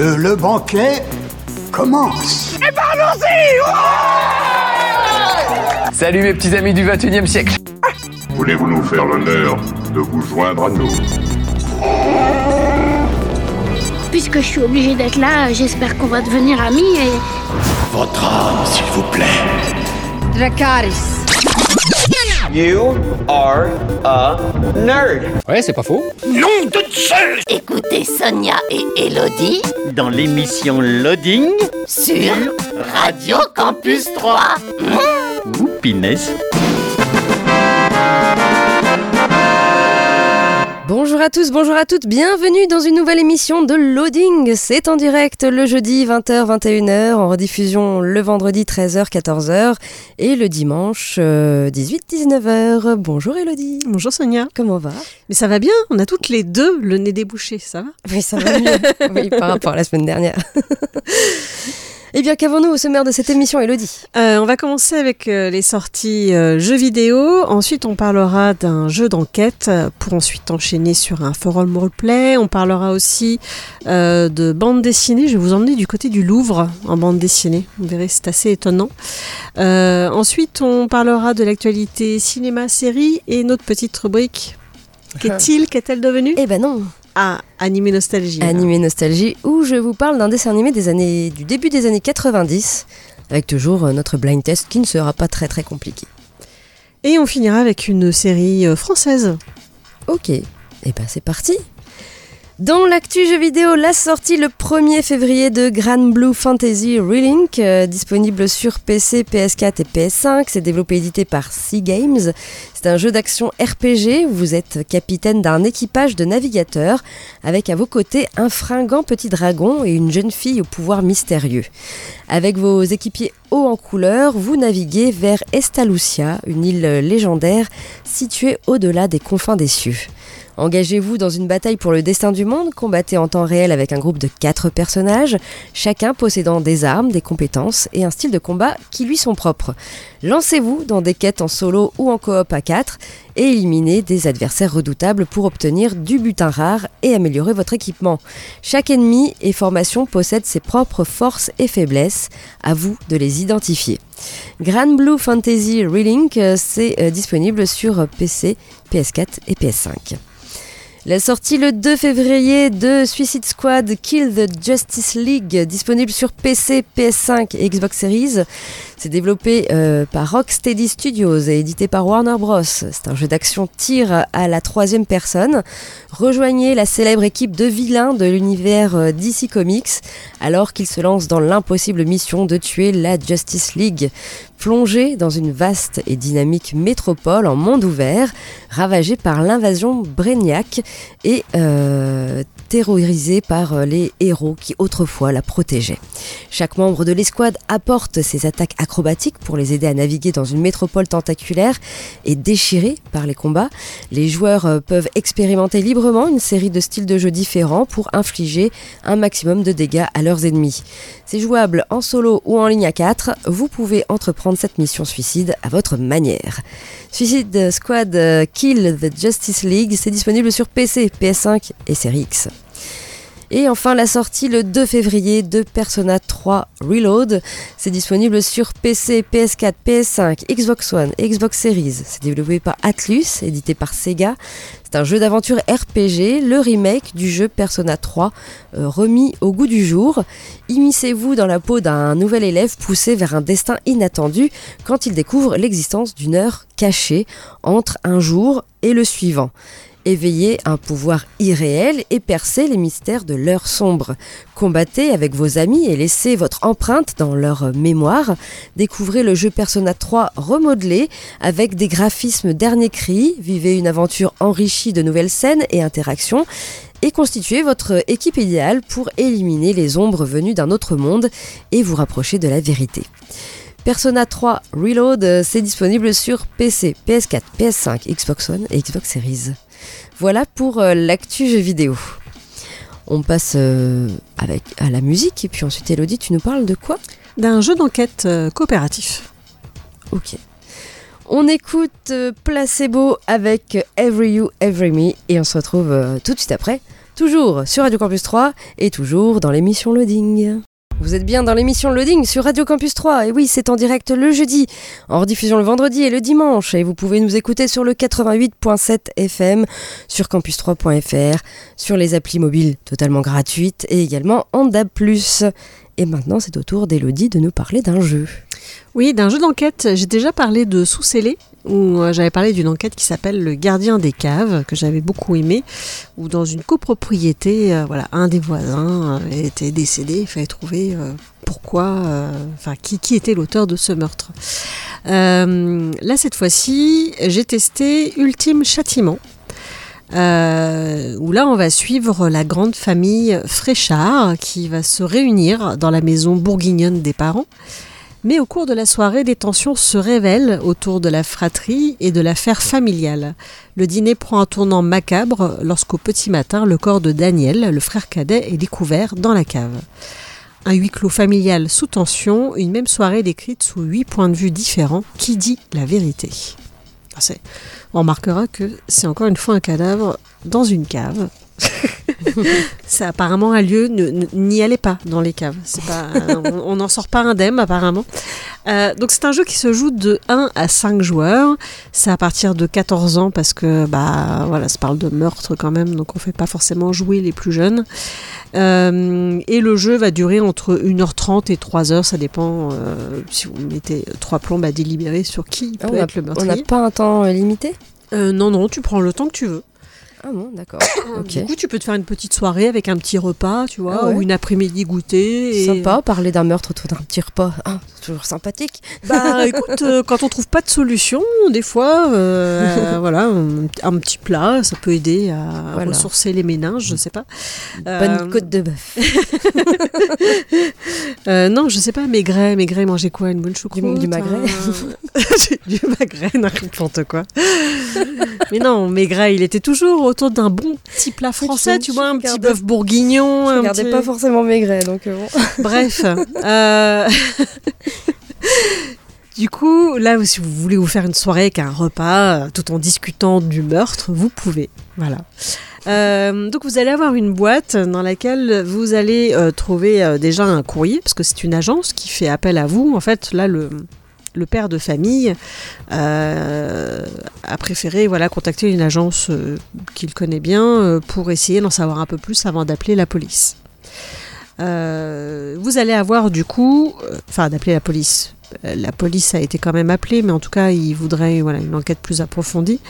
que le banquet commence. Eh ben allons-y Salut mes petits amis du 21 e siècle Voulez-vous nous faire l'honneur de vous joindre à nous? Puisque je suis obligé d'être là, j'espère qu'on va devenir amis et... Votre âme, s'il vous plaît. Dracaris. You are a nerd. Ouais, c'est pas faux. Nom de Zeus Écoutez Sonia et Elodie dans l'émission Loading sur Radio Campus 3. Mmh. Bonjour à tous, bonjour à toutes, bienvenue dans une nouvelle émission de Loading. C'est en direct le jeudi 20h-21h, en rediffusion le vendredi 13h-14h et le dimanche 18-19h. Bonjour Elodie. Bonjour Sonia. Comment va? Mais ça va bien, on a toutes les deux le nez débouché, ça va? Oui, ça va mieux oui, par rapport à la semaine dernière. Eh bien, qu'avons-nous au sommaire de cette émission, Elodie? Euh, On va commencer avec euh, les sorties euh, jeux vidéo. Ensuite, on parlera d'un jeu d'enquête pour ensuite enchaîner sur un forum roleplay. On parlera aussi euh, de bande dessinée. Je vais vous emmener du côté du Louvre en bande dessinée. Vous verrez, c'est assez étonnant. Euh, ensuite, on parlera de l'actualité cinéma-série et notre petite rubrique. Qu'est-il? Qu'est-elle devenue? Eh ben non ah, Animé Nostalgie. Animé Nostalgie, où je vous parle d'un dessin animé des années, du début des années 90, avec toujours notre blind test qui ne sera pas très très compliqué. Et on finira avec une série française. Ok, et eh ben c'est parti dans l'actu jeu vidéo, la sortie le 1er février de Grand Blue Fantasy Relink, euh, disponible sur PC, PS4 et PS5. C'est développé et édité par Sea Games. C'est un jeu d'action RPG vous êtes capitaine d'un équipage de navigateurs avec à vos côtés un fringant petit dragon et une jeune fille au pouvoir mystérieux. Avec vos équipiers hauts en couleur, vous naviguez vers Estalucia, une île légendaire située au-delà des confins des cieux. Engagez-vous dans une bataille pour le destin du monde, combattez en temps réel avec un groupe de 4 personnages, chacun possédant des armes, des compétences et un style de combat qui lui sont propres. Lancez-vous dans des quêtes en solo ou en coop à 4 et éliminez des adversaires redoutables pour obtenir du butin rare et améliorer votre équipement. Chaque ennemi et formation possède ses propres forces et faiblesses, à vous de les identifier. Grand Blue Fantasy Relink, c'est disponible sur PC, PS4 et PS5. La sortie le 2 février de Suicide Squad Kill the Justice League, disponible sur PC, PS5 et Xbox Series. C'est développé euh, par Rocksteady Studios et édité par Warner Bros. C'est un jeu d'action tir à la troisième personne. Rejoignez la célèbre équipe de vilains de l'univers DC Comics alors qu'ils se lancent dans l'impossible mission de tuer la Justice League. Plongé dans une vaste et dynamique métropole en monde ouvert, ravagée par l'invasion Brainiac et euh, terrorisée par les héros qui autrefois la protégeaient. Chaque membre de l'escouade apporte ses attaques acrobatiques pour les aider à naviguer dans une métropole tentaculaire et déchirée par les combats. Les joueurs peuvent expérimenter librement une série de styles de jeu différents pour infliger un maximum de dégâts à leurs ennemis. C'est jouable en solo ou en ligne à 4. Vous pouvez entreprendre cette mission suicide à votre manière. Suicide Squad Kill the Justice League, c'est disponible sur PC, PS5 et Series X. Et enfin la sortie le 2 février de Persona 3 Reload. C'est disponible sur PC, PS4, PS5, Xbox One, Xbox Series. C'est développé par Atlus, édité par Sega. C'est un jeu d'aventure RPG, le remake du jeu Persona 3 euh, remis au goût du jour. Immiscez-vous dans la peau d'un nouvel élève poussé vers un destin inattendu quand il découvre l'existence d'une heure cachée entre un jour et le suivant éveiller un pouvoir irréel et percer les mystères de l'heure sombre. Combattez avec vos amis et laissez votre empreinte dans leur mémoire. Découvrez le jeu Persona 3 remodelé avec des graphismes dernier cri. Vivez une aventure enrichie de nouvelles scènes et interactions et constituez votre équipe idéale pour éliminer les ombres venues d'un autre monde et vous rapprocher de la vérité. Persona 3 Reload, c'est disponible sur PC, PS4, PS5, Xbox One et Xbox Series. Voilà pour euh, l'actu jeu vidéo. On passe euh, avec, à la musique et puis ensuite Elodie, tu nous parles de quoi? D'un jeu d'enquête euh, coopératif. Ok. On écoute Placebo avec Every You, Every Me et on se retrouve tout de suite après Toujours sur Radio Campus 3 et toujours dans l'émission Loading. Vous êtes bien dans l'émission Loading sur Radio Campus 3. Et oui, c'est en direct le jeudi, en rediffusion le vendredi et le dimanche. Et vous pouvez nous écouter sur le 88.7 FM, sur campus3.fr, sur les applis mobiles totalement gratuites et également en DAB+. Et maintenant, c'est au tour d'Elodie de nous parler d'un jeu. Oui, d'un jeu d'enquête. J'ai déjà parlé de Sous-Scellé, où euh, j'avais parlé d'une enquête qui s'appelle Le gardien des caves, que j'avais beaucoup aimé, où dans une copropriété, euh, voilà, un des voisins euh, était décédé, il fallait trouver pourquoi, enfin, qui, qui était l'auteur de ce meurtre. là, cette fois-ci, j'ai testé Ultime Châtiment. où là on va suivre la grande famille Fréchard qui va se réunir dans la maison bourguignonne des parents mais au cours de la soirée, des tensions se révèlent autour de la fratrie et de l'affaire familiale. Le dîner prend un tournant macabre lorsqu'au petit matin, le corps de Daniel, le frère cadet, est découvert dans la cave. Un huis clos familial sous tension, une même soirée décrite sous huit points de vue différents. Qui dit la vérité? On remarquera que c'est encore une fois un cadavre dans une cave. ça apparemment a lieu, n'y allez pas dans les caves. Pas, on n'en sort pas indemne apparemment. Euh, donc c'est un jeu qui se joue de 1 à 5 joueurs. C'est à partir de 14 ans parce que bah voilà, ça parle de meurtre quand même, donc on fait pas forcément jouer les plus jeunes. Euh, et le jeu va durer entre 1h30 et 3h, ça dépend euh, si vous mettez trois plombes à délibérer sur qui ah, peut être le meurtrier. On n'a pas un temps limité? Non, non, tu prends le temps que tu veux. Ah bon, d'accord. Du coup, tu peux te faire une petite soirée avec un petit repas, tu vois, ah ou une après-midi goûter. Et... Sympa, parler d'un meurtre autour d'un petit repas. Ah, c'est toujours sympathique. Bah écoute, euh, quand on trouve pas de solution, des fois, euh, voilà, un, petit plat, ça peut aider à ressourcer les méninges, je sais pas. Bonne euh, côte de bœuf. non, je sais pas, Maigret, Maigret mangeait quoi Une bonne choucroute Du, magret Du magret, n'importe quoi. Mais non, Maigret, il était toujours autour d'un bon petit plat français, tu vois, un petit bœuf bourguignon. Je regardais pas forcément Maigret, donc bon. Bref. Euh... Du coup, là, si vous voulez vous faire une soirée avec un repas, euh, tout en discutant du meurtre, vous pouvez. Voilà. Euh, donc vous allez avoir une boîte dans laquelle vous allez euh, trouver déjà un courrier, parce que c'est une agence qui fait appel à vous. En fait, là, le, le père de famille a préféré voilà, contacter une agence qu'il connaît bien pour essayer d'en savoir un peu plus avant d'appeler la police. vous allez avoir du coup, enfin d'appeler la police, euh, la police a été quand même appelée, mais en tout cas, ils voudraient voilà, une enquête plus approfondie.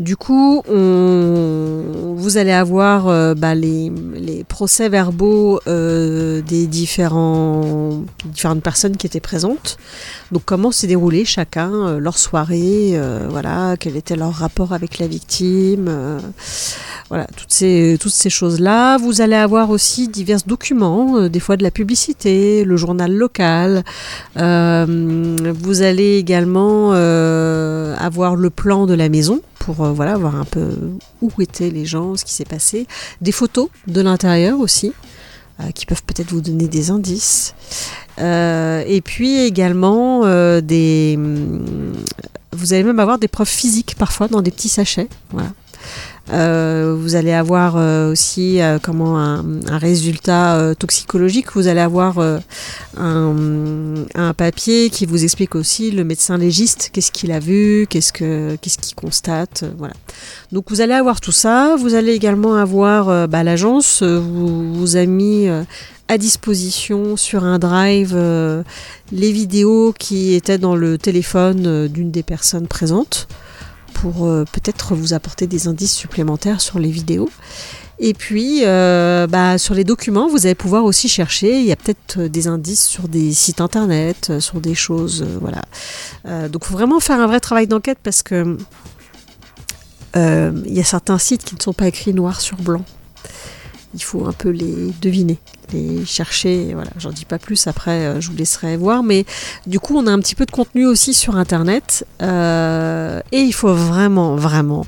Euh, du coup, vous allez avoir euh, bah, les, procès-verbaux des différents, différentes personnes qui étaient présentes. Donc, comment s'est déroulé chacun leur soirée, voilà, quel était leur rapport avec la victime. Voilà, toutes ces, toutes ces choses-là. Vous allez avoir aussi divers documents, euh, des fois de la publicité, le journal local. Euh, vous allez également euh, avoir le plan de la maison pour voilà, voir un peu où étaient les gens, ce qui s'est passé. Des photos de l'intérieur aussi, qui peuvent peut-être vous donner des indices. et puis également des... Vous allez même avoir des preuves physiques parfois dans des petits sachets. Voilà. Euh, vous allez avoir euh, aussi euh, comment un, résultat toxicologique. Vous allez avoir un, papier qui vous explique aussi le médecin légiste, qu'est-ce qu'il a vu, qu'est-ce que qu'est-ce qu'il constate, voilà. Donc vous allez avoir tout ça. Vous allez également avoir bah, l'agence vous, vous a mis à disposition sur un drive les vidéos qui étaient dans le téléphone d'une des personnes présentes pour euh, peut-être vous apporter des indices supplémentaires sur les vidéos. Et puis, euh, bah, sur les documents, vous allez pouvoir aussi chercher. Il y a peut-être euh, des indices sur des sites internet, sur des choses, voilà. donc, faut vraiment faire un vrai travail d'enquête parce que il y a certains sites qui ne sont pas écrits noir sur blanc il faut un peu les deviner, les chercher. Voilà, j'en dis pas plus. Après, euh, je vous laisserai voir. Mais du coup, on a un petit peu de contenu aussi sur Internet, euh, et il faut vraiment, vraiment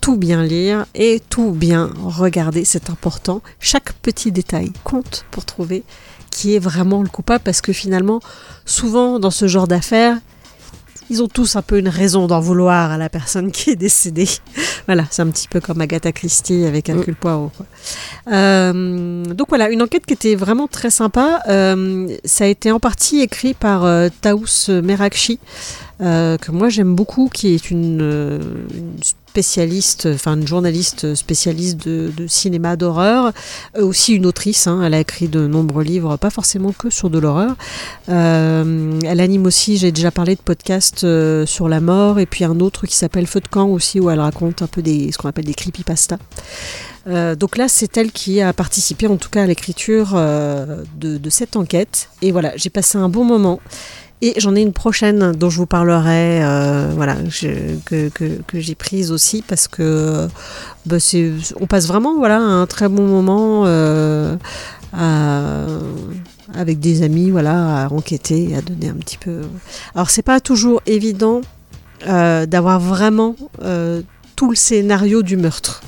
tout bien lire et tout bien regarder. C'est important. Chaque petit détail compte pour trouver qui est vraiment le coupable, parce que finalement, souvent dans ce genre d'affaires, ils ont tous un peu une raison d'en vouloir à la personne qui est décédée. voilà, c'est un petit peu comme Agatha Christie avec un Mm. cul. Euh, donc voilà, une enquête qui était vraiment très sympa. Euh, ça a été en partie écrit par euh, Taous Merakchi, euh, que moi j'aime beaucoup, qui est une, euh, une spécialiste, enfin une journaliste spécialiste de, cinéma d'horreur, Euh, aussi une autrice. hein. elle a écrit de nombreux livres, pas forcément que sur de l'horreur. Euh, elle anime aussi, j'ai déjà parlé de podcasts euh, sur la mort, et puis un autre qui s'appelle Feu de camp aussi, où elle raconte un peu des, ce qu'on appelle des creepypasta. Donc là, c'est elle qui a participé en tout cas à l'écriture de cette enquête. Et voilà, j'ai passé un bon moment. Et j'en ai une prochaine dont je vous parlerai, euh, voilà, que, que, j'ai prise aussi parce que bah, on passe vraiment voilà un très bon moment euh, avec des amis, voilà, à enquêter, à donner un petit peu. Alors c'est pas toujours évident euh, d'avoir vraiment tout le scénario du meurtre.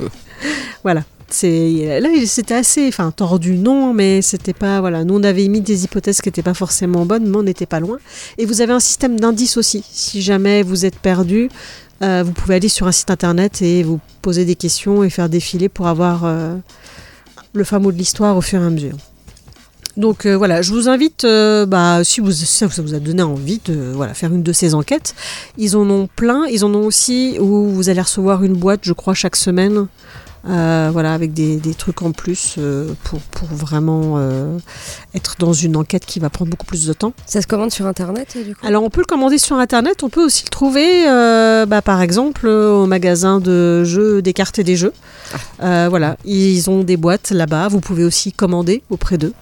voilà. Là c'était assez enfin tordu non mais c'était pas voilà nous on avait émis des hypothèses qui n'étaient pas forcément bonnes mais on n'était pas loin et vous avez un système d'indices aussi si jamais vous êtes perdu euh, vous pouvez aller sur un site internet et vous poser des questions et faire défiler pour avoir euh, le mot de l'histoire au fur et à mesure donc euh, voilà, je vous invite, bah, si vous, ça vous a donné envie de voilà, faire une de ces enquêtes, ils en ont plein. Ils en ont aussi où vous allez recevoir une boîte, je crois, chaque semaine. Euh, voilà, avec des, des trucs en plus euh, pour, pour vraiment euh, être dans une enquête qui va prendre beaucoup plus de temps. Ça se commande sur internet du coup? Alors on peut le commander sur internet, on peut aussi le trouver bah, par exemple au magasin de jeux, des cartes et des jeux. Euh, voilà, ils ont des boîtes là-bas, vous pouvez aussi commander auprès d'eux.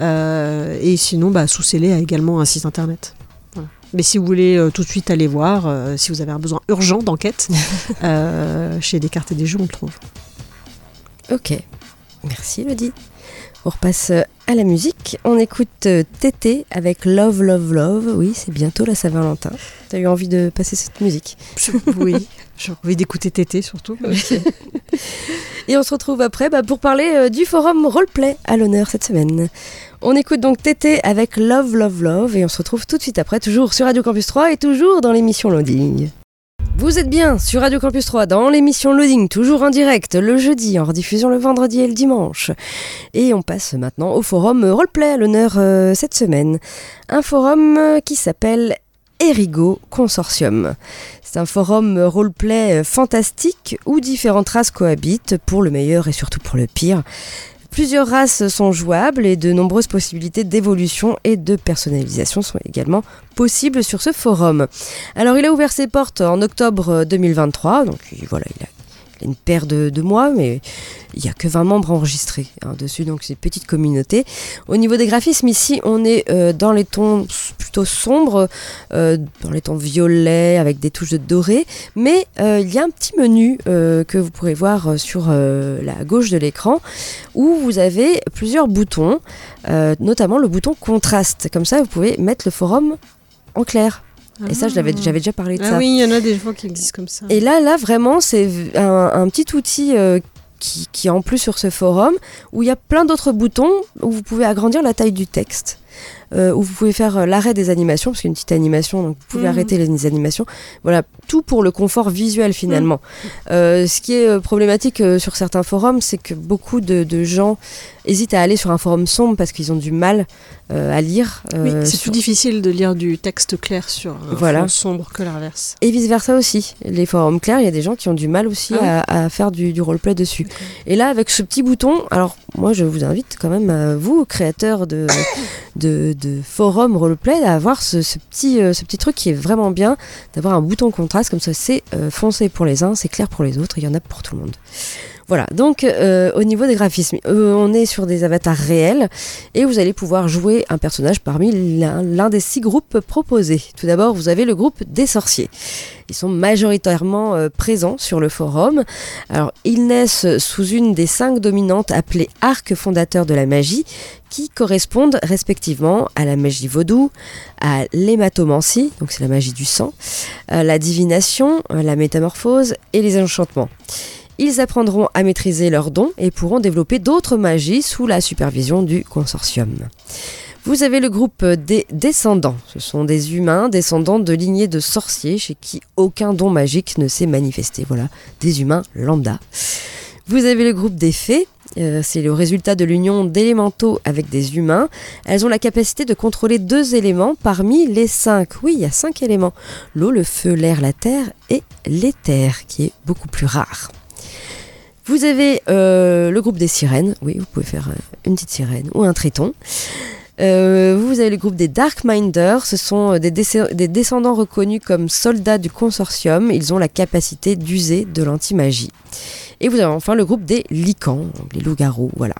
Et sinon, bah, Sous-Scellé a également un site internet. Mais si vous voulez euh, tout de suite aller voir, euh, si vous avez un besoin urgent d'enquête, euh, chez des cartes et des jeux, on le trouve. Ok, merci Elodie. On repasse euh, à la musique. On écoute euh, Tété avec Love, Love, Love. Oui, c'est bientôt la Saint-Valentin. T'as eu envie de passer cette musique? Oui, j'ai envie d'écouter Tété surtout. Et on se retrouve après bah, pour parler euh, du forum roleplay à l'honneur cette semaine. On écoute donc Tété avec Love, Love, Love et on se retrouve tout de suite après, toujours sur Radio Campus 3 et toujours dans l'émission Loading. Vous êtes bien sur Radio Campus 3 dans l'émission Loading, toujours en direct le jeudi, en rediffusion le vendredi et le dimanche. Et on passe maintenant au forum roleplay à l'honneur euh, cette semaine. Un forum euh, qui s'appelle Erigo Consortium. C'est un forum roleplay euh, fantastique où différentes races cohabitent pour le meilleur et surtout pour le pire. Plusieurs races sont jouables et de nombreuses possibilités d'évolution et de personnalisation sont également possibles sur ce forum. Alors il a ouvert ses portes en octobre 2023, donc il- voilà, il a une paire de, de mois, mais il n'y a que 20 membres enregistrés hein, dessus, donc c'est une petite communauté. Au niveau des graphismes, ici on est euh, dans les tons plutôt sombres, euh, dans les tons violets avec des touches de doré, mais euh, il y a un petit menu que vous pourrez voir sur la gauche de l'écran où vous avez plusieurs boutons, notamment le bouton contraste. Comme ça, vous pouvez mettre le forum en clair. Et ça, l'avais- j'avais déjà parlé de Ah ça. oui, il y en a des fois qui existent comme ça. Et là, là vraiment, c'est un petit outil euh, qui, qui est en plus sur ce forum où il y a plein d'autres boutons où vous pouvez agrandir la taille du texte. Euh, où vous pouvez faire euh, l'arrêt des animations, parce qu'il y a une petite animation, donc vous pouvez Mhm. arrêter les animations. Voilà, tout pour le confort visuel finalement. Euh, ce qui est problématique sur certains forums, c'est que beaucoup de, de gens hésitent à aller sur un forum sombre parce qu'ils ont du mal à lire. Oui, c'est sur- plus difficile de lire du texte clair sur un Voilà. fond sombre que l'inverse. Et vice versa aussi. Les forums clairs, il y a des gens qui ont du mal aussi Ah à, à faire du, du roleplay dessus. Et là, avec ce petit bouton, alors moi je vous invite quand même, vous, créateurs de, de, forums roleplay, à avoir ce, ce petit, euh, ce petit truc qui est vraiment bien, d'avoir un bouton contraste, comme ça c'est euh, foncé pour les uns, c'est clair pour les autres, il y en a pour tout le monde. Voilà, donc euh, au niveau des graphismes, euh, on est sur des avatars réels et vous allez pouvoir jouer un personnage parmi l'un des six groupes proposés. Tout d'abord, vous avez le groupe des sorciers. Ils sont majoritairement euh, présents sur le forum. Alors, ils naissent sous une des cinq dominantes appelées arcs fondateurs de la magie, qui correspondent respectivement à la magie vaudou, à l'hématomancie, donc c'est la magie du sang, à la divination, à la métamorphose et les enchantements. Ils apprendront à maîtriser leurs dons et pourront développer d'autres magies sous la supervision du consortium. Vous avez le groupe des descendants. Ce sont des humains descendants de lignées de sorciers chez qui aucun don magique ne s'est manifesté. Voilà, des humains lambda. Vous avez le groupe des fées. Euh, c'est le résultat de l'union d'élémentaux avec des humains. Elles ont la capacité de contrôler deux éléments parmi les cinq. Oui, il y a cinq éléments. L'eau, le feu, l'air, la terre et l'éther, qui est beaucoup plus rare. Vous avez euh, le groupe des sirènes. Oui, vous pouvez faire euh, une petite sirène ou un triton. Euh, vous avez le groupe des Dark Minders, ce sont des, des, descendants reconnus comme soldats du consortium, ils ont la capacité d'user de l'anti-magie. Et vous avez enfin le groupe des licans, les loups-garous, voilà.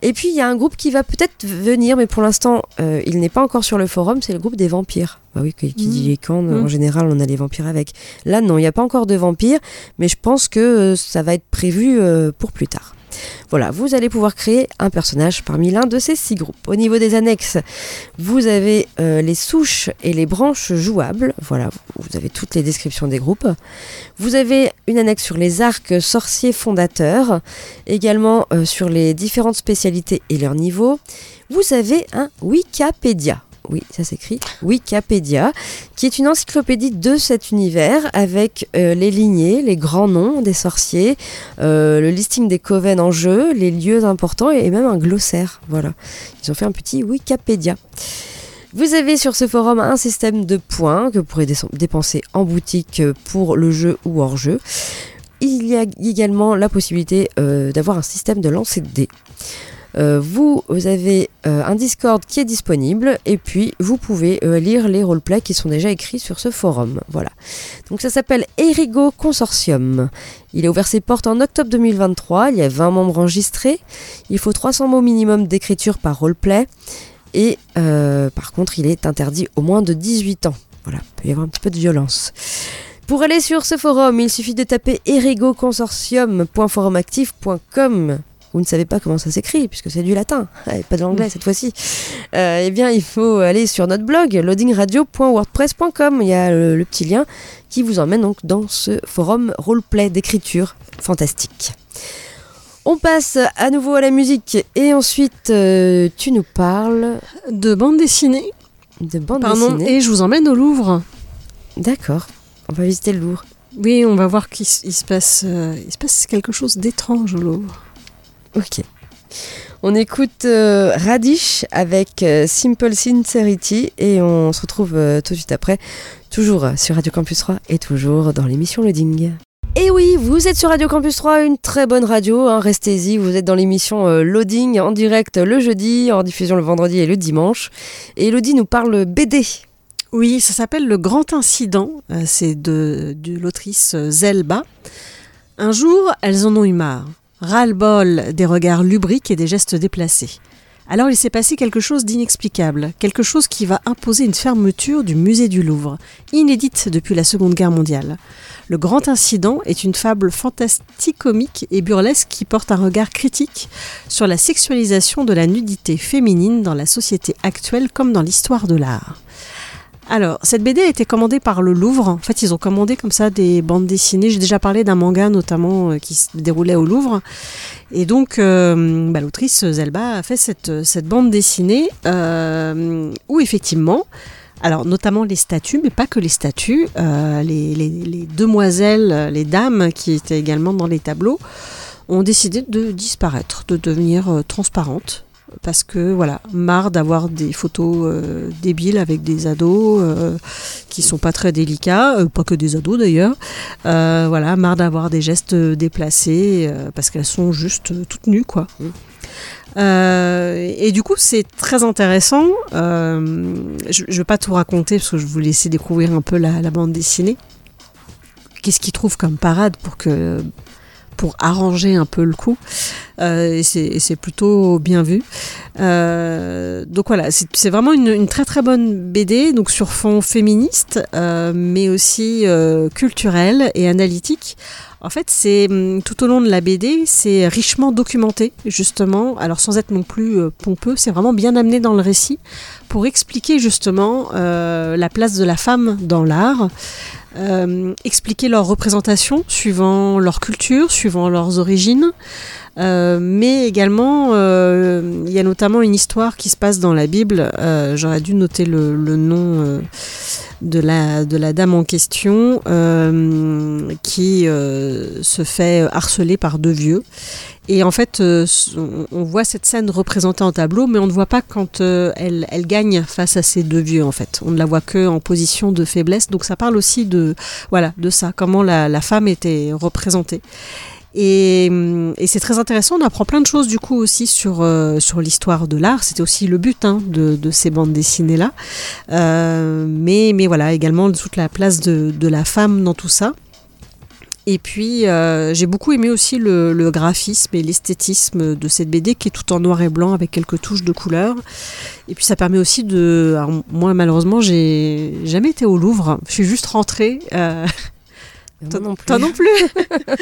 Et puis il y a un groupe qui va peut-être venir, mais pour l'instant euh, il n'est pas encore sur le forum, c'est le groupe des vampires. Bah oui, qui, dit mmh. licans, en mmh. général on a les vampires avec. Là non, il n'y a pas encore de vampires, mais je pense que euh, ça va être prévu pour plus tard. Voilà, vous allez pouvoir créer un personnage parmi l'un de ces six groupes. Au niveau des annexes, vous avez euh, les souches et les branches jouables. Voilà, vous avez toutes les descriptions des groupes. Vous avez une annexe sur les arcs sorciers fondateurs, également euh, sur les différentes spécialités et leurs niveaux. Vous avez un Wikipédia oui, ça s'écrit, Wikipédia, qui est une encyclopédie de cet univers avec euh, les lignées, les grands noms des sorciers, euh, le listing des coven en jeu, les lieux importants et, même un glossaire. Voilà, ils ont fait un petit Wikipédia. Vous avez sur ce forum un système de points que vous pourrez dépenser en boutique pour le jeu ou hors jeu. Il y a également la possibilité euh, d'avoir un système de lancer de dés. Euh, vous, avez euh, un Discord qui est disponible et puis vous pouvez euh, lire les roleplays qui sont déjà écrits sur ce forum. Voilà. Donc ça s'appelle Erigo Consortium. Il est ouvert ses portes en octobre 2023. Il y a 20 membres enregistrés. Il faut 300 mots minimum d'écriture par roleplay. Et par contre, il est interdit au moins de 18 ans. Voilà, il peut y avoir un petit peu de violence. Pour aller sur ce forum, il suffit de taper erigoconsortium.forumactif.com vous ne savez pas comment ça s'écrit, puisque c'est du latin, et pas de l'anglais cette fois-ci, euh, eh bien, il faut aller sur notre blog, loadingradio.wordpress.com. Il y a le, petit lien qui vous emmène donc dans ce forum roleplay d'écriture fantastique. On passe à nouveau à la musique et ensuite euh, tu nous parles de bande dessinée. De bande Pardon, dessinée. Et je vous emmène au Louvre. D'accord. On va visiter le Louvre. Oui, on va voir qu'il se passe, euh, il se passe quelque chose d'étrange au Louvre. Ok. On écoute euh, Radish avec euh, Simple Sincerity et on se retrouve euh, tout de suite après, toujours sur Radio Campus 3 et toujours dans l'émission Loading. Et oui, vous êtes sur Radio Campus 3, une très bonne radio, hein, restez-y, vous êtes dans l'émission Loading en direct le jeudi, en diffusion le vendredi et le dimanche. Et Elodie nous parle BD. Oui, ça s'appelle Le Grand Incident, c'est de, de l'autrice Zelba. Un jour, elles en ont eu marre ras-le-bol des regards lubriques et des gestes déplacés. Alors il s'est passé quelque chose d'inexplicable, quelque chose qui va imposer une fermeture du musée du Louvre, inédite depuis la Seconde Guerre mondiale. Le grand incident est une fable fantastique, comique et burlesque qui porte un regard critique sur la sexualisation de la nudité féminine dans la société actuelle comme dans l'histoire de l'art. Alors, cette BD a été commandée par le Louvre. En fait, ils ont commandé comme ça des bandes dessinées. J'ai déjà parlé d'un manga notamment euh, qui se déroulait au Louvre. Et donc, euh, bah, l'autrice Zelba a fait cette, cette bande dessinée euh, où effectivement, alors notamment les statues, mais pas que les statues, les, demoiselles, les dames qui étaient également dans les tableaux, ont décidé de disparaître, de devenir transparentes parce que voilà, marre d'avoir des photos euh, débiles avec des ados euh, qui sont pas très délicats, euh, pas que des ados d'ailleurs. voilà, marre d'avoir des gestes déplacés parce qu'elles sont juste toutes nues quoi. Et du coup, c'est très intéressant. je ne vais pas tout raconter parce que je vous laisser découvrir un peu la, la bande dessinée. Qu'est-ce qu'ils trouvent comme parade pour que pour arranger un peu le coup. Euh, et c'est plutôt bien vu. Euh, donc voilà, c'est vraiment une, très très bonne BD, donc sur fond féministe, euh, mais aussi culturel et analytique. En fait, c'est hum, tout au long de la BD, c'est richement documenté, justement. Alors, sans être non plus pompeux, c'est vraiment bien amené dans le récit pour expliquer justement la place de la femme dans l'art, euh, expliquer leur représentation suivant leur culture, suivant leurs origines, Euh, mais également, euh, il y a notamment une histoire qui se passe dans la Bible. Euh, J'aurais dû noter le, nom de, la, dame en question qui se fait harceler par deux vieux. Et en fait, on, voit cette scène représentée en tableau, mais on ne voit pas quand elle, gagne face à ces deux vieux. En fait, on ne la voit que en position de faiblesse. Donc, ça parle aussi de voilà de ça, comment la femme était représentée. Et, hum, et c'est très intéressant, on apprend plein de choses du coup aussi sur, euh, sur l'histoire de l'art. C'était aussi le but hein, de, de ces bandes dessinées-là. Euh, mais, mais voilà, également toute la place de, de la femme dans tout ça. Et puis, euh, j'ai beaucoup aimé aussi le, graphisme et l'esthétisme de cette BD qui est tout en noir et blanc avec quelques touches de couleur. Et puis, ça permet aussi de. alors, moi, malheureusement, j'ai jamais été au Louvre. Je suis juste rentrée. Toi non plus. Toi non plus.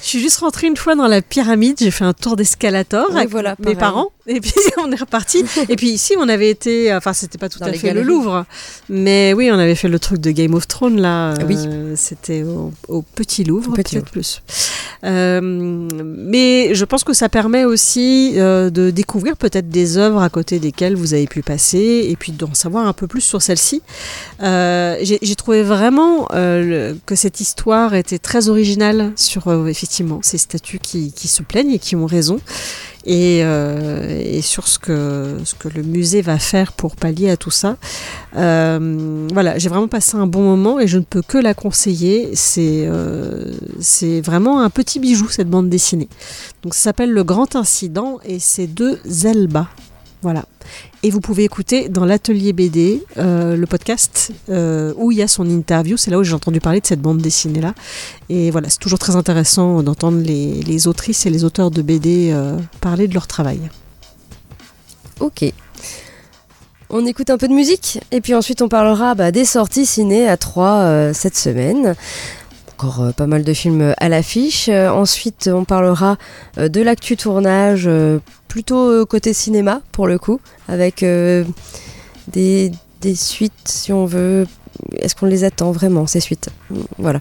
je suis juste rentrée une fois dans la pyramide. J'ai fait un tour d'escalator Oui, avec voilà, mes parents. Et puis on est reparti. et puis ici, on avait été. Enfin, c'était pas tout Dans à fait le. Louvre, mais oui, on avait fait le truc de Game of Thrones là. Oui. Euh, c'était au, au Petit Louvre, peut-être plus. Euh, mais je pense que ça permet aussi euh, de découvrir peut-être des œuvres à côté desquelles vous avez pu passer et puis d'en savoir un peu plus sur celle-ci. J'ai trouvé vraiment le- que cette histoire était très originale sur euh, effectivement ces statues qui, qui se plaignent et qui ont raison. Et, euh, et sur ce que, ce que le musée va faire pour pallier à tout ça. Euh, voilà, j'ai vraiment passé un bon moment et je ne peux que la conseiller. C'est c'est vraiment un petit bijou cette bande dessinée. Donc ça s'appelle Le Grand Incident et c'est de Zelba. Voilà. Et vous pouvez écouter dans l'atelier BD euh, le podcast euh, où il y a son interview. C'est là où j'ai entendu parler de cette bande dessinée là. Et voilà, c'est toujours très intéressant d'entendre les, les autrices et les auteurs de BD euh, parler de leur travail. Ok. On écoute un peu de musique et puis ensuite on parlera bah, des sorties ciné à 3 cette semaine. Encore euh, pas mal de films à l'affiche. Euh, ensuite on parlera euh, de l'actu tournage euh, plutôt euh, côté cinéma pour le coup avec euh, des, des suites si on veut. Est-ce qu'on les attend vraiment ces suites? Voilà.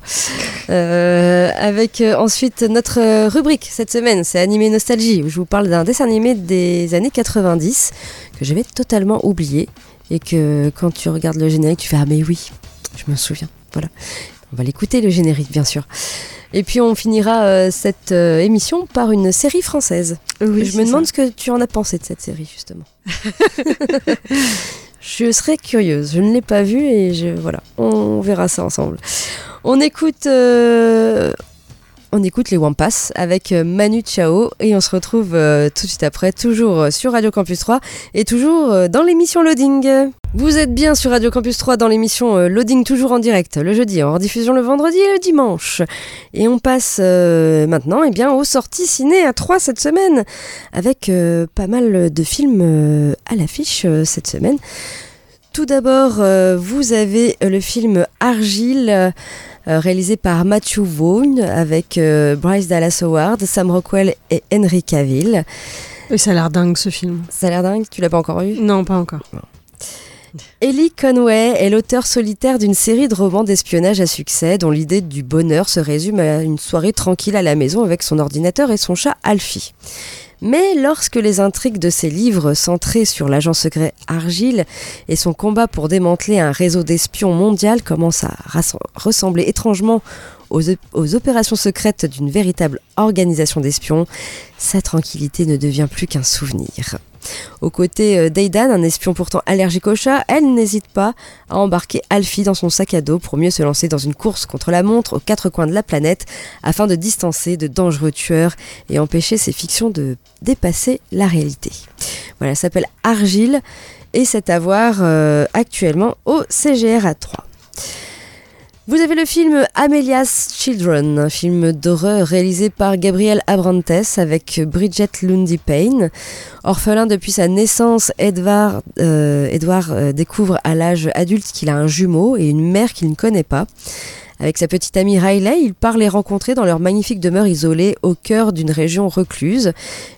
Euh, avec euh, ensuite notre euh, rubrique cette semaine, c'est Animé Nostalgie, où je vous parle d'un dessin animé des années 90 que j'avais totalement oublié et que quand tu regardes le générique, tu fais Ah, mais oui, je me souviens. Voilà. On va l'écouter, le générique, bien sûr. Et puis on finira euh, cette euh, émission par une série française. Oui, je me demande ce que tu en as pensé de cette série, justement. je serais curieuse. Je ne l'ai pas vue et je, voilà, on verra ça ensemble. On écoute, euh, on écoute les Wampas avec euh, Manu Chao et on se retrouve euh, tout de suite après, toujours euh, sur Radio Campus 3 et toujours dans l'émission Loading. Vous êtes bien sur Radio Campus 3 dans l'émission Loading, toujours en direct, le jeudi, en rediffusion le vendredi et le dimanche. Et on passe maintenant eh bien, aux sorties ciné à 3 cette semaine, avec pas mal de films à l'affiche cette semaine. Tout d'abord, vous avez le film Argile, réalisé par Matthew Vaughn, avec euh, Bryce Dallas Howard, Sam Rockwell et Henry Cavill. Oui, ça a l'air dingue ce film. Ça a l'air dingue, tu l'as pas encore vu? Non, pas encore. Ellie Conway est l'auteur solitaire d'une série de romans d'espionnage à succès dont l'idée du bonheur se résume à une soirée tranquille à la maison avec son ordinateur et son chat Alfie. Mais lorsque les intrigues de ses livres centrés sur l'agent secret Argile et son combat pour démanteler un réseau d'espions mondial commencent à ressembler étrangement aux opérations secrètes d'une véritable organisation d'espions, sa tranquillité ne devient plus qu'un souvenir. Aux côtés euh, d'Aidan, un espion pourtant allergique au chat, elle n'hésite pas à embarquer Alfie dans son sac à dos pour mieux se lancer dans une course contre la montre aux quatre coins de la planète afin de distancer de dangereux tueurs et empêcher ces fictions de dépasser la réalité. Voilà, s'appelle Argile et c'est à voir euh, actuellement au CGR à 3. Vous avez le film Amelia's Children, un film d'horreur réalisé par Gabriel Abrantes avec Bridget Lundy Payne. Orphelin depuis sa naissance, Edward, euh, Edward euh, découvre à l'âge adulte qu'il a un jumeau et une mère qu'il ne connaît pas. Avec sa petite amie Riley, il part les rencontrer dans leur magnifique demeure isolée au cœur d'une région recluse.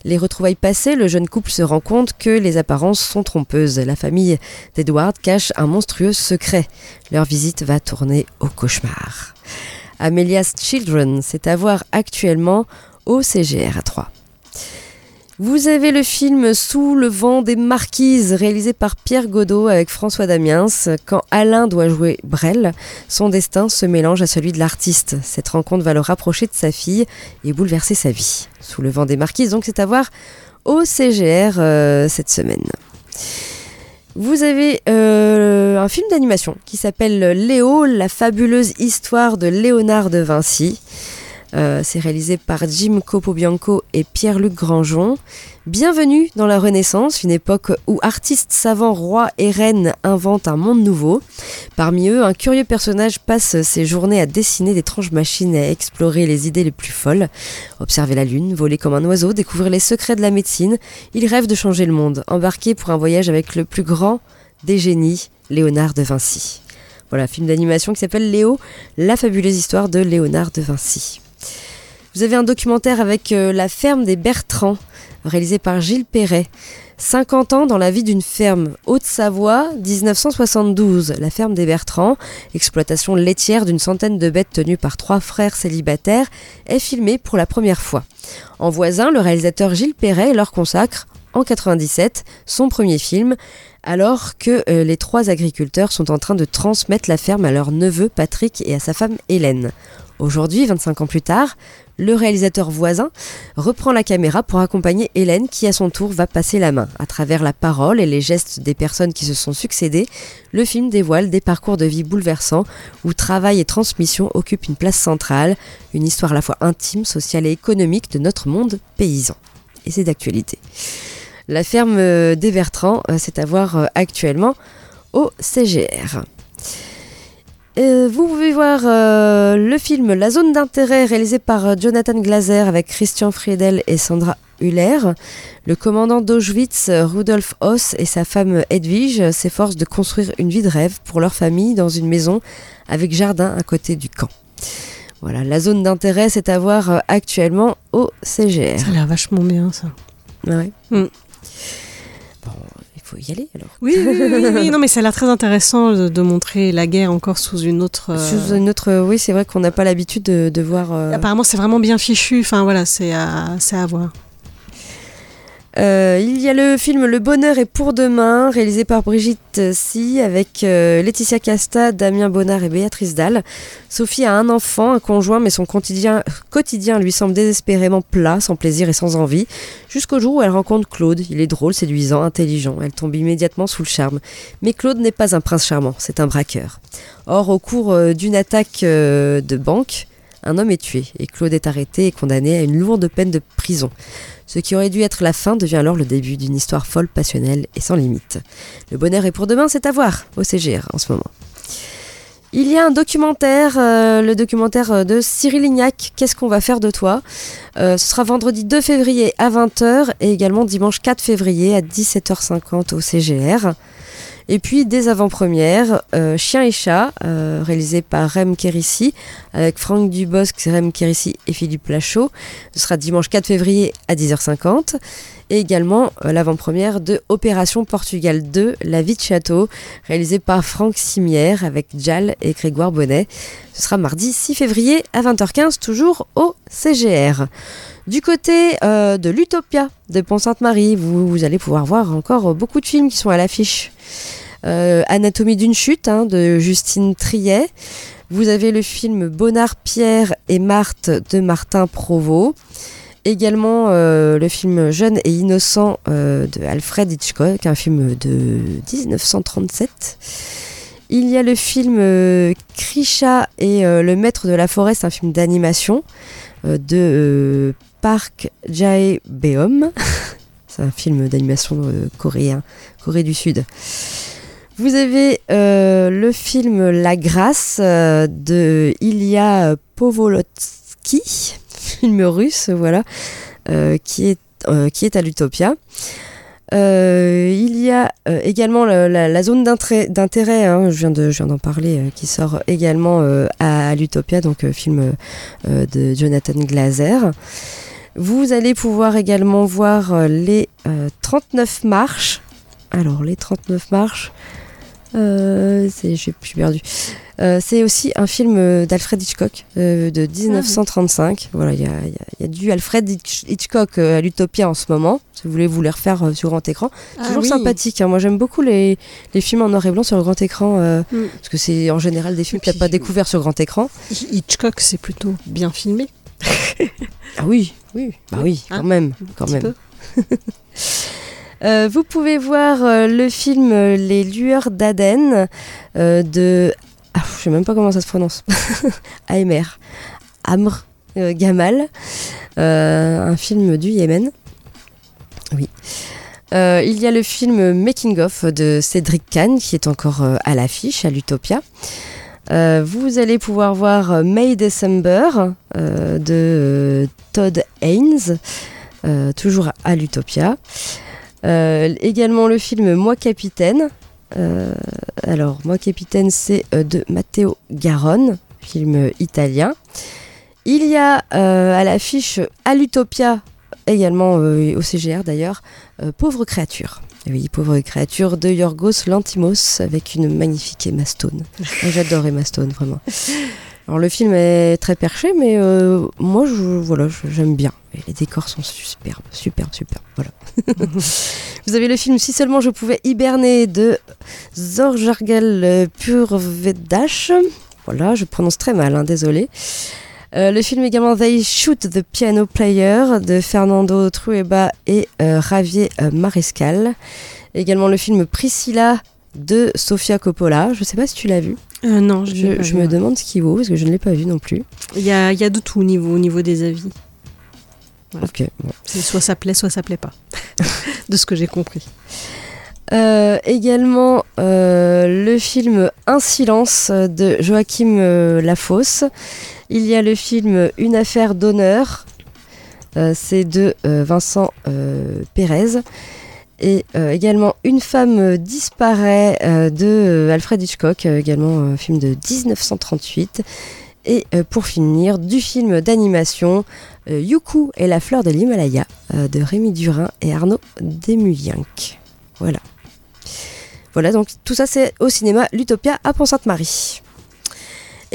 Les retrouvailles passées, le jeune couple se rend compte que les apparences sont trompeuses. La famille d'Edward cache un monstrueux secret. Leur visite va tourner au cauchemar. Amelia's Children, c'est à voir actuellement au CGR à 3. Vous avez le film Sous le vent des marquises, réalisé par Pierre Godot avec François Damiens. Quand Alain doit jouer Brel, son destin se mélange à celui de l'artiste. Cette rencontre va le rapprocher de sa fille et bouleverser sa vie. Sous le vent des marquises, donc c'est à voir au CGR euh, cette semaine. Vous avez euh, un film d'animation qui s'appelle Léo, la fabuleuse histoire de Léonard de Vinci. Euh, c'est réalisé par Jim Copobianco et Pierre-Luc Grangeon. Bienvenue dans la Renaissance, une époque où artistes, savants, rois et reines inventent un monde nouveau. Parmi eux, un curieux personnage passe ses journées à dessiner d'étranges machines et à explorer les idées les plus folles. Observer la lune, voler comme un oiseau, découvrir les secrets de la médecine. Il rêve de changer le monde, embarqué pour un voyage avec le plus grand des génies, Léonard de Vinci. Voilà, film d'animation qui s'appelle Léo, la fabuleuse histoire de Léonard de Vinci. Vous avez un documentaire avec euh, La ferme des Bertrands, réalisé par Gilles Perret. 50 ans dans la vie d'une ferme. Haute-Savoie, 1972. La ferme des Bertrands, exploitation laitière d'une centaine de bêtes tenues par trois frères célibataires, est filmée pour la première fois. En voisin, le réalisateur Gilles Perret leur consacre, en 97, son premier film, alors que euh, les trois agriculteurs sont en train de transmettre la ferme à leur neveu Patrick et à sa femme Hélène. Aujourd'hui, 25 ans plus tard, le réalisateur voisin reprend la caméra pour accompagner Hélène qui à son tour va passer la main. À travers la parole et les gestes des personnes qui se sont succédées, le film dévoile des parcours de vie bouleversants où travail et transmission occupent une place centrale, une histoire à la fois intime, sociale et économique de notre monde paysan. Et c'est d'actualité. La ferme euh, des Bertrands, euh, c'est à voir euh, actuellement au CGR. Vous pouvez voir le film La zone d'intérêt réalisé par Jonathan Glaser avec Christian Friedel et Sandra Huller. Le commandant d'Auschwitz, Rudolf Hoss, et sa femme Edwige s'efforcent de construire une vie de rêve pour leur famille dans une maison avec jardin à côté du camp. Voilà, la zone d'intérêt, c'est à voir actuellement au CGR. Ça a l'air vachement bien, ça. Ouais. Mm il faut y aller alors. Oui, oui, oui, non, mais ça a l'air très intéressant de, montrer la guerre encore sous une autre. Euh, sous une autre, oui, c'est vrai qu'on n'a pas l'habitude de, voir. Euh, Apparemment, c'est vraiment bien fichu. Enfin voilà, c'est à, à voir. Euh, il y a le film Le Bonheur est pour demain, réalisé par Brigitte Si, avec euh, Laetitia Casta, Damien Bonnard et Béatrice Dalle. Sophie a un enfant, un conjoint, mais son quotidien, quotidien lui semble désespérément plat, sans plaisir et sans envie, jusqu'au jour où elle rencontre Claude. Il est drôle, séduisant, intelligent. Elle tombe immédiatement sous le charme. Mais Claude n'est pas un prince charmant, c'est un braqueur. Or, au cours euh, d'une attaque de banque, un homme est tué et Claude est arrêté et condamné à une lourde peine de prison. Ce qui aurait dû être la fin devient alors le début d'une histoire folle, passionnelle et sans limite. Le bonheur est pour demain, c'est à voir au CGR en ce moment. Il y a un documentaire, euh, le documentaire de Cyril Lignac, Qu'est-ce qu'on va faire de toi? Euh, Ce sera vendredi 2 février à 20h et également dimanche 4 février à 17h50 au CGR. Et puis des avant-premières, euh, Chien et chat, euh, réalisé par Rem Kérissi, avec Franck Dubosc, Rem Kérissi et Philippe Lachaud. Ce sera dimanche 4 février à 10h50. Et également euh, l'avant-première de Opération Portugal 2, La vie de château, réalisé par Franck Simière avec Jal et Grégoire Bonnet. Ce sera mardi 6 février à 20h15, toujours au CGR. Du côté de l'Utopia de Pont-Sainte-Marie, vous, allez pouvoir voir encore beaucoup de films qui sont à l'affiche. Euh, Anatomie d'une chute hein, de Justine Triet. Vous avez le film Bonnard, Pierre et Marthe de Martin Provost. Également euh, le film Jeune et innocent euh, de Alfred Hitchcock, un film de 1937. Il y a le film Krisha et le maître de la forêt, c'est un film d'animation de Park Jae-beom. c'est un film d'animation coréen, Corée du Sud. Vous avez euh, le film La Grâce euh, de Ilya Povolotsky, film russe, voilà, euh, qui, est, qui est à l'Utopia. il y a également la, zone d'intérêt, hein, je viens d'en parler, qui sort également à, l'Utopia, donc film de Jonathan Glazer. Vous allez pouvoir également voir les 39 marches. Alors, les 39 marches, Euh, c'est- je suis perdue. Euh, c'est aussi un film euh, d'Alfred Hitchcock euh, de 1935. Voilà, il y a, y a- y a du Alfred Hitch- Hitchcock euh, à l'Utopia en ce moment. Si vous voulez vous les refaire euh, sur grand écran, Ah toujours oui. sympathique. hein. Moi, j'aime beaucoup les, les films en noir et blanc sur le grand écran euh, Mm. parce que c'est en général des films que t'as puis- pas découvert sur grand écran. Hitchcock, c'est plutôt bien filmé. Ah oui, oui, bah oui, Hein, quand même, quand même. Euh, vous pouvez voir euh, le film euh, Les Lueurs d'Aden euh, de. Ah, je sais même pas comment ça se prononce. AMR. Amr Gamal. Un film du Yémen. Oui. Euh, il y a le film Making of de Cédric Kahn qui est encore euh, à l'affiche à l'Utopia. Euh, vous allez pouvoir voir euh, May December euh, de Todd Haynes, toujours à l'Utopia. Également le film Moi Capitaine. Alors, Moi Capitaine, c'est de Matteo Garonne, film italien. Il y a à l'affiche à l'Utopia, également au CGR d'ailleurs, Pauvre créature. Et Oui, Pauvre créature de Yorgos Lantimos avec une magnifique Emma Stone. J'adore Emma Stone, vraiment. Alors le film est très perché, mais euh, moi, je, voilà, j'aime bien. Et les décors sont superbes, superbes, superbes. Voilà. Vous avez le film Si seulement je pouvais hiberner de Zorjargal Purvedash. Voilà, je prononce très mal, hein, désolé. Euh, le film également They Shoot the Piano Player de Fernando Trueba et euh, Javier euh, Mariscal. Également le film Priscilla de Sofia Coppola. Je sais pas si tu l'as vu. Euh, non, je, l'ai Je, je vu, me ouais. demande ce qu'il vaut parce que je ne l'ai pas vu non plus. Il y a, y a de tout au niveau, au niveau des avis. Voilà. Ok, bon. Soit ça plaît, soit ça plaît pas. de ce que j'ai compris. Euh, également euh, le film Un silence de Joachim Lafosse. Il y a le film Une affaire d'honneur. Euh, c'est de euh, Vincent euh, Pérez. Et également Une femme disparaît de Alfred Hitchcock, également un film de 1938. Et pour finir, du film d'animation Yuku et la fleur de l'Himalaya de Rémi Durin et Arnaud Desmuyenc. Voilà. Voilà, donc tout ça c'est au cinéma L'Utopia à Pont-Sainte-Marie.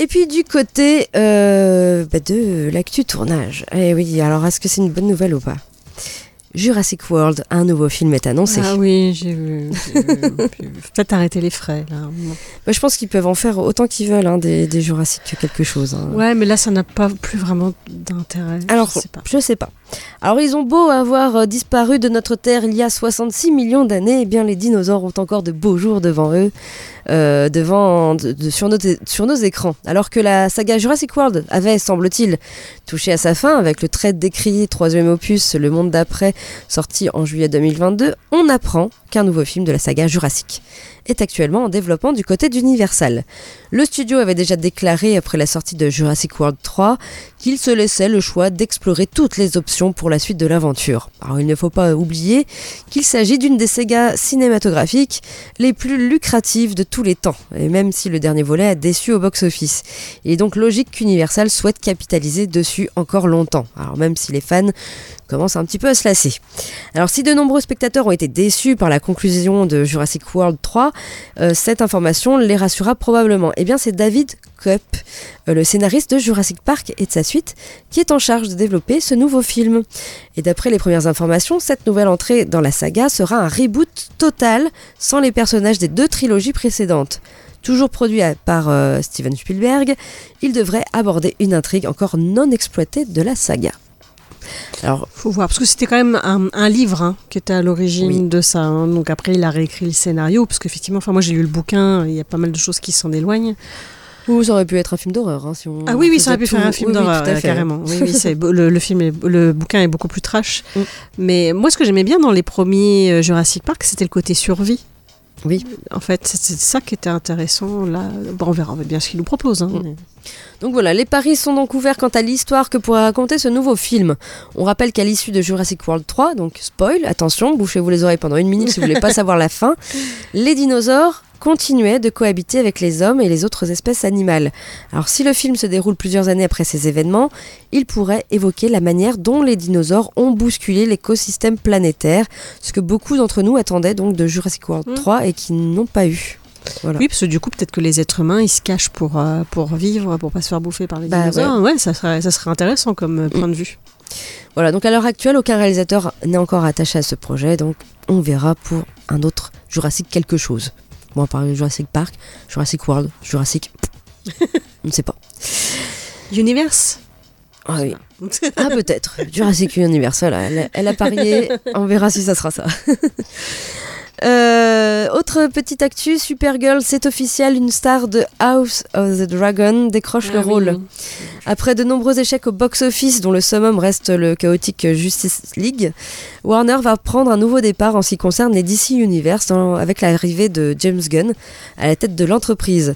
Et puis du côté euh, bah, de l'actu tournage. Eh oui, alors est-ce que c'est une bonne nouvelle ou pas? Jurassic World, un nouveau film est annoncé. Ah oui, j'ai vu. Peut-être arrêter les frais, là. Bah, je pense qu'ils peuvent en faire autant qu'ils veulent, hein, des, des Jurassic quelque chose. hein. Ouais, mais là, ça n'a pas plus vraiment d'intérêt. Alors, je sais pas. je sais pas. Alors, ils ont beau avoir euh, disparu de notre Terre il y a 66 millions d'années, eh bien, les dinosaures ont encore de beaux jours devant eux, euh, devant, sur nos écrans. Alors que la saga Jurassic World avait, semble-t-il, touché à sa fin avec le très décrié troisième opus, Le Monde d'après, sorti en juillet 2022, on apprend qu'un nouveau film de la saga Jurassic est actuellement en développement du côté d'Universal. Le studio avait déjà déclaré après la sortie de Jurassic World 3 qu'il se laissait le choix d'explorer toutes les options pour la suite de l'aventure. Alors il ne faut pas oublier qu'il s'agit d'une des sagas cinématographiques les plus lucratives de tous les temps, et même si le dernier volet a déçu au box-office. Il est donc logique qu'Universal souhaite capitaliser dessus encore longtemps, alors même si les fans commencent un petit peu à se lasser. Alors si de nombreux spectateurs ont été déçus par la conclusion de Jurassic World 3, euh, cette information les rassura probablement. Eh bien c'est David Koepp, euh, le scénariste de Jurassic Park et de sa suite, qui est en charge de développer ce nouveau film. Et d'après les premières informations, cette nouvelle entrée dans la saga sera un reboot total sans les personnages des deux trilogies précédentes. Toujours produit par euh, Steven Spielberg, il devrait aborder une intrigue encore non exploitée de la saga. Alors, Faut voir, parce que c'était quand même un, un livre hein, qui était à l'origine Oui. de ça. hein. Donc après, il a réécrit le scénario, parce qu'effectivement, enfin moi j'ai lu le bouquin, il y a pas mal de choses qui s'en éloignent. ou ça aurait pu être un film d'horreur. hein, si on Ah oui, oui, ça aurait pu tout- faire un film oui, d'horreur, carrément. Oui, oui, c'est beau- le, le film, est- le bouquin est beaucoup plus trash. Mm. Mais moi, ce que j'aimais bien dans les premiers euh, Jurassic Park, c'était le côté survie. Oui. En fait, c'est ça qui était intéressant. Là, bon, on verra bien ce qu'il nous propose. hein, Mm. Donc voilà, les paris sont donc ouverts quant à l'histoire que pourrait raconter ce nouveau film. On rappelle qu'à l'issue de Jurassic World 3, donc spoil, attention, bouchez-vous les oreilles pendant une minute si vous voulez pas savoir la fin, les dinosaures continuaient de cohabiter avec les hommes et les autres espèces animales. Alors si le film se déroule plusieurs années après ces événements, il pourrait évoquer la manière dont les dinosaures ont bousculé l'écosystème planétaire, ce que beaucoup d'entre nous attendaient donc de Jurassic World Mm. 3 et qui n'ont pas eu. Voilà. Oui, parce que du coup, peut-être que les êtres humains, ils se cachent pour, euh, pour vivre, pour pas se faire bouffer par les Bah, dinosaures. Ouais, ça, serait, ça serait intéressant comme euh, point de vue. Voilà, donc à l'heure actuelle, aucun réalisateur n'est encore attaché à ce projet, donc on verra pour un autre Jurassic quelque chose. Bon, par exemple, Jurassic Park, Jurassic World, Jurassic. on ne sait pas. Universe Ah oui. Ah peut-être. Jurassic Universe, voilà, elle, a- elle a parié, on verra si ça sera ça. Euh, autre petite actu, Supergirl, c'est officiel, une star de House of the Dragon décroche Ah le oui. rôle. Après de nombreux échecs au box-office, dont le summum reste le chaotique Justice League, Warner va prendre un nouveau départ en ce qui concerne les DC Universe avec l'arrivée de James Gunn à la tête de l'entreprise.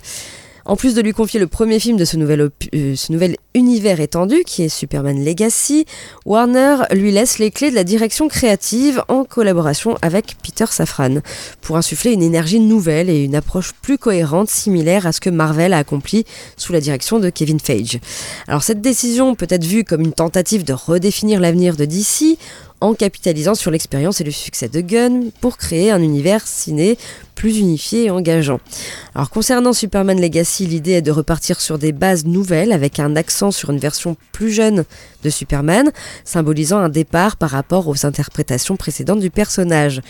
En plus de lui confier le premier film de ce nouvel, opu- euh, ce nouvel univers étendu, qui est Superman Legacy, Warner lui laisse les clés de la direction créative en collaboration avec Peter Safran, pour insuffler une énergie nouvelle et une approche plus cohérente, similaire à ce que Marvel a accompli sous la direction de Kevin Feige. Alors cette décision peut être vue comme une tentative de redéfinir l'avenir de DC en capitalisant sur l'expérience et le succès de Gunn pour créer un univers ciné plus unifié et engageant. Alors concernant Superman Legacy, l'idée est de repartir sur des bases nouvelles avec un accent sur une version plus jeune de Superman, symbolisant un départ par rapport aux interprétations précédentes du personnage.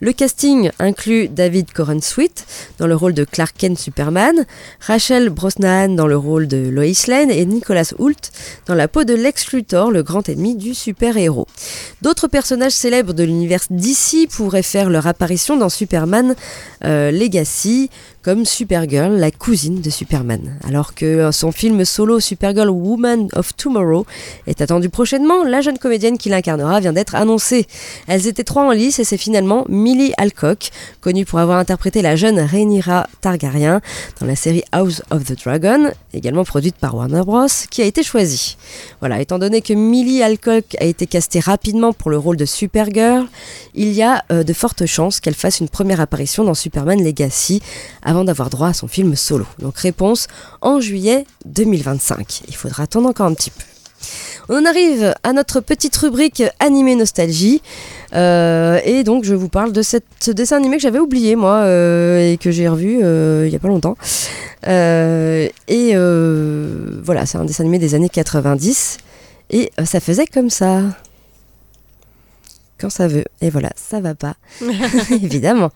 Le casting inclut David Corenswet dans le rôle de Clark Kent Superman, Rachel Brosnahan dans le rôle de Lois Lane et Nicholas Hoult dans la peau de Lex Luthor, le grand ennemi du super-héros. D'autres personnages célèbres de l'univers DC pourraient faire leur apparition dans Superman euh, Legacy, comme Supergirl, la cousine de Superman. Alors que son film solo Supergirl Woman of Tomorrow est attendu prochainement, la jeune comédienne qui l'incarnera vient d'être annoncée. Elles étaient trois en lice et c'est finalement Millie Alcock, connue pour avoir interprété la jeune Rhaenyra Targaryen dans la série House of the Dragon, également produite par Warner Bros, qui a été choisie. Voilà, étant donné que Millie Alcock a été castée rapidement pour le rôle de Supergirl, il y a euh, de fortes chances qu'elle fasse une première apparition dans Superman Legacy d'avoir droit à son film solo. Donc réponse en juillet 2025. Il faudra attendre encore un petit peu. On en arrive à notre petite rubrique animé nostalgie. Euh, et donc je vous parle de cette- ce dessin animé que j'avais oublié moi euh, et que j'ai revu euh, il y a pas longtemps. Et voilà, c'est un dessin animé des années 90 et ça faisait comme ça. Quand ça veut. Et voilà, ça va pas. Évidemment.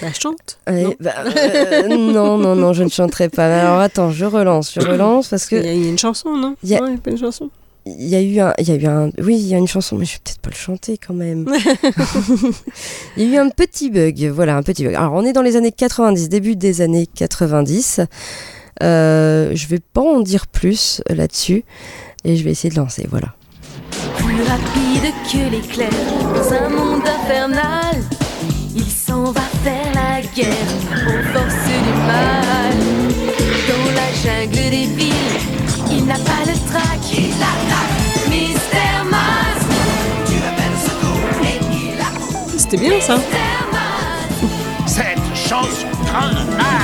Bah, chante. Non. bah, euh, non, non, non, je ne chanterai pas. Alors attends, je relance, je relance parce que il y a une chanson, non Il y a- pas une chanson. il y a eu un, il y a eu un, oui, il y a une chanson, mais je vais peut-être pas le chanter quand même. il y a eu un petit bug, voilà, un petit bug. Alors on est dans les années 90, début des années 90. Euh, je vais pas en dire plus euh, là-dessus et je vais essayer de lancer, voilà. Plus rapide que l'éclair dans un monde infernal. Il s'en va faire la guerre aux forces du mal. Dans la jungle des villes, il n'a pas le trac. Il attaque Mister Mask. Tu appelles secours et il a C'était bien ça. Cette chanson craint un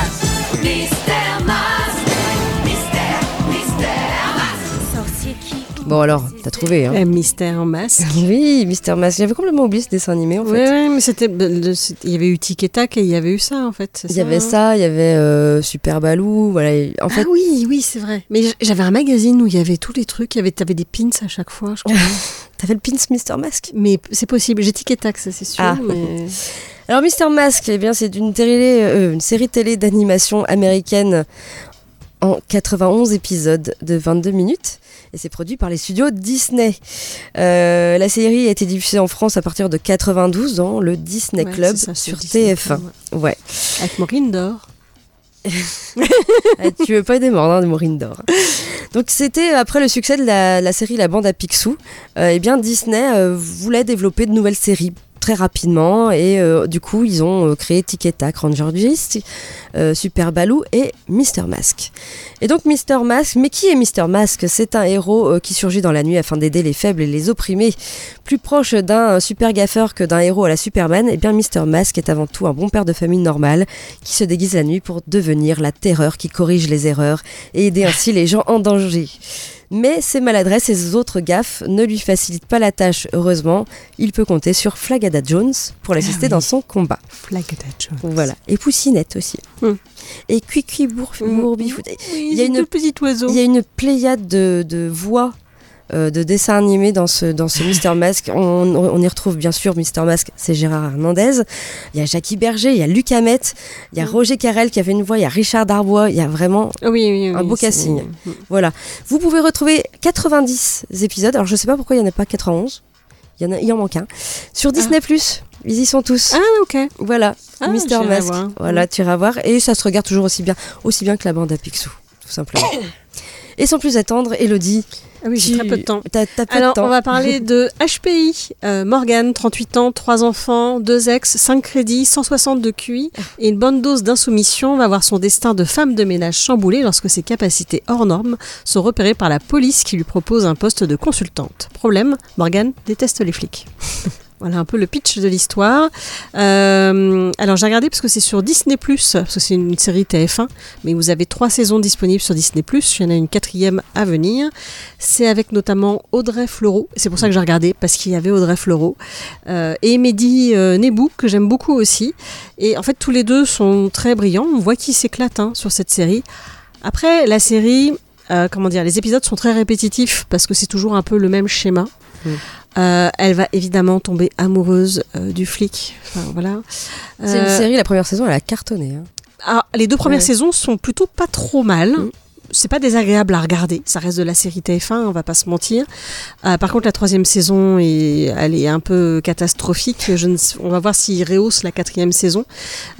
Bon alors, t'as trouvé, hein Un mystère en masse. Oui, Mister Mask. J'avais complètement oublié ce dessin animé en fait. Ouais, ouais, mais c'était. bah, Il y avait eu Tic et Tac et il y avait eu ça en fait. Il y avait hein ça, il y avait euh, Super Balou, voilà. En fait, ah oui, oui, c'est vrai. Mais j'avais un magazine où il y avait tous les trucs. Il y avait, t'avais des pins à chaque fois, je crois. t'avais le pins Mister Mask mais c'est possible. J'ai Tic et Tac, ça c'est sûr. Ah. Mais... Alors Mister Mask, eh bien c'est une, télé, euh, une série télé d'animation américaine en 91 épisodes de 22 minutes et c'est produit par les studios Disney. Euh, la série a été diffusée en France à partir de 92 dans le Disney Ouais, Club ça, sur Disney TF1. Club, Ouais. Avec Maureen d'or. Ah, tu veux pas des morts, hein, de Maureen d'or. Donc c'était après le succès de la, la série La Bande à Picsou, euh, eh bien Disney euh, voulait développer de nouvelles séries très rapidement et euh, du coup ils ont euh, créé Tic Ranger Gist, euh, Super Baloo et Mister Mask. Et donc Mister Mask, mais qui est Mister Mask? C'est un héros qui surgit dans la nuit afin d'aider les faibles et les opprimés. Plus proche d'un super gaffeur que d'un héros à la Superman, et bien Mister Mask est avant tout un bon père de famille normal qui se déguise la nuit pour devenir la terreur qui corrige les erreurs et aider ainsi les gens en danger. Mais ses maladresses et ses autres gaffes ne lui facilitent pas la tâche, heureusement. Il peut compter sur Flagada Jones pour l'assister Ah oui. dans son combat. Flagada Jones. Voilà. Et Poussinette aussi. Hmm. Et Cuicui Bour Bourbifout. Il y a une petit oiseau. Il y a une pléiade de, de voix de dessins animés dans ce, dans ce Mister Mask. On, on y retrouve bien sûr Mister Mask, c'est Gérard Hernandez. Il y a Jackie Berger, il y a Luc Hamet, il y a Roger Carrel qui avait une voix, il y a Richard Darbois, il y a vraiment Oui, oui, oui, un beau casting. Voilà. Vous pouvez retrouver 90 épisodes. Alors je sais pas pourquoi il n'y en a pas 91. Il, y en a, il en manque un. Sur Disney+. Ils y sont tous. Ah, ok. Voilà. Ah, Mister Mask. voir. Voilà, tu iras voir. Et ça se regarde toujours aussi bien, aussi bien que la bande à Picsou, tout simplement. Et sans plus attendre, Elodie. Ah oui, j'ai tu- très peu de temps. Peu Alors, de temps. on va parler de HPI. Euh, Morgane, 38 ans, 3 enfants, 2 ex, 5 crédits, 160 de QI et une bonne dose d'insoumission va voir son destin de femme de ménage chamboulé lorsque ses capacités hors normes sont repérées par la police qui lui propose un poste de consultante. Problème, Morgane déteste les flics. Voilà un peu le pitch de l'histoire. Euh, alors j'ai regardé parce que c'est sur Disney+, parce que c'est une série TF1, mais vous avez trois saisons disponibles sur Disney+, il y en a une quatrième à venir. C'est avec notamment Audrey Fleurot, c'est pour ça que j'ai regardé, parce qu'il y avait Audrey Fleurot, euh, et Mehdi euh, que j'aime beaucoup aussi. Et en fait tous les deux sont très brillants, on voit qu'ils s'éclatent hein, sur cette série. Après la série, euh, comment dire, les épisodes sont très répétitifs, parce que c'est toujours un peu le même schéma. Euh, elle va évidemment tomber amoureuse euh, du flic. Enfin, voilà. C'est une Euh, série, la première saison, elle a cartonné. hein. ah, les deux premières Ouais. saisons sont plutôt pas trop mal. C'est pas désagréable à regarder. Ça reste de la série TF1, on va pas se mentir. Euh, par contre, la troisième saison, est, elle est un peu catastrophique. Je ne sais- on va voir s'il rehausse la quatrième saison.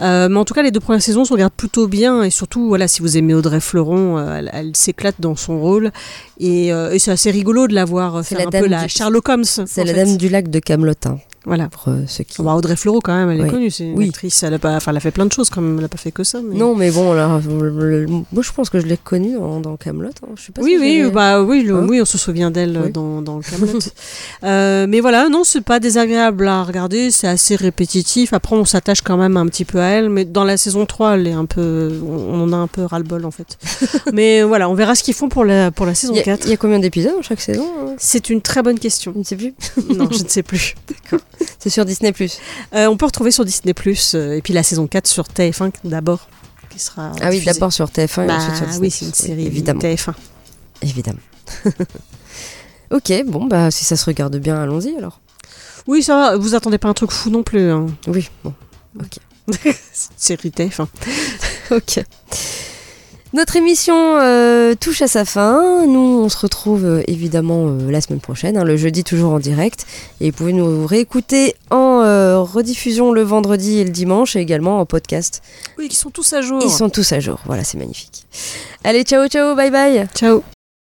Euh, mais en tout cas, les deux premières saisons se regardent plutôt bien. Et surtout, voilà, si vous aimez Audrey Fleuron, euh, elle, elle s'éclate dans son rôle. Et, euh, et c'est assez rigolo de la voir faire la un peu la du- Sherlock Holmes. C'est la fait. dame du lac de Camelotin. Voilà. Pour euh, ceux qui. Bah, Audrey Fleurot, quand même, elle est Oui. connue. C'est une Oui. actrice. Elle a, pas, enfin, elle a fait plein de choses, quand même. Elle a pas fait que ça. mais- Non, mais bon, le- le- moi je pense que je l'ai connue dans, dans Camelot. Je sais pas Oui, si oui, bah oui, le- Hein oui, on se souvient d'elle euh, Oui. dans, dans Camelot. Euh, mais voilà, non, c'est pas désagréable à regarder, c'est assez répétitif. Après, on s'attache quand même un petit peu à elle, mais dans la saison 3, elle est un peu, on on en a un peu ras-le-bol en fait. mais voilà, on verra ce qu'ils font pour la, pour la saison y, a, 4. il y a combien d'épisodes chaque saison hein? C'est une très bonne question. Je ne sais plus. non, je ne sais plus. C'est sur Disney. Euh, on peut retrouver sur Disney, euh, et puis la saison 4 sur TF1 d'abord, qui sera. Ah oui, d'abord sur TF1 et Bah ensuite sur Disney+. oui, c'est une série évidemment. TF1. Évidemment. ok, bon, bah si ça se regarde bien, allons-y alors. Oui, ça va, vous attendez pas un truc fou non plus. hein. Oui, bon, ok. série TF1. ok. Notre émission euh, touche à sa fin. Nous, on se retrouve euh, évidemment euh, la semaine prochaine, hein, le jeudi toujours en direct. Et vous pouvez nous réécouter en euh, rediffusion le vendredi et le dimanche et également en podcast. Oui, qui sont tous à jour. Ils sont tous à jour. Voilà, c'est magnifique. Allez, ciao, ciao, bye bye. Ciao.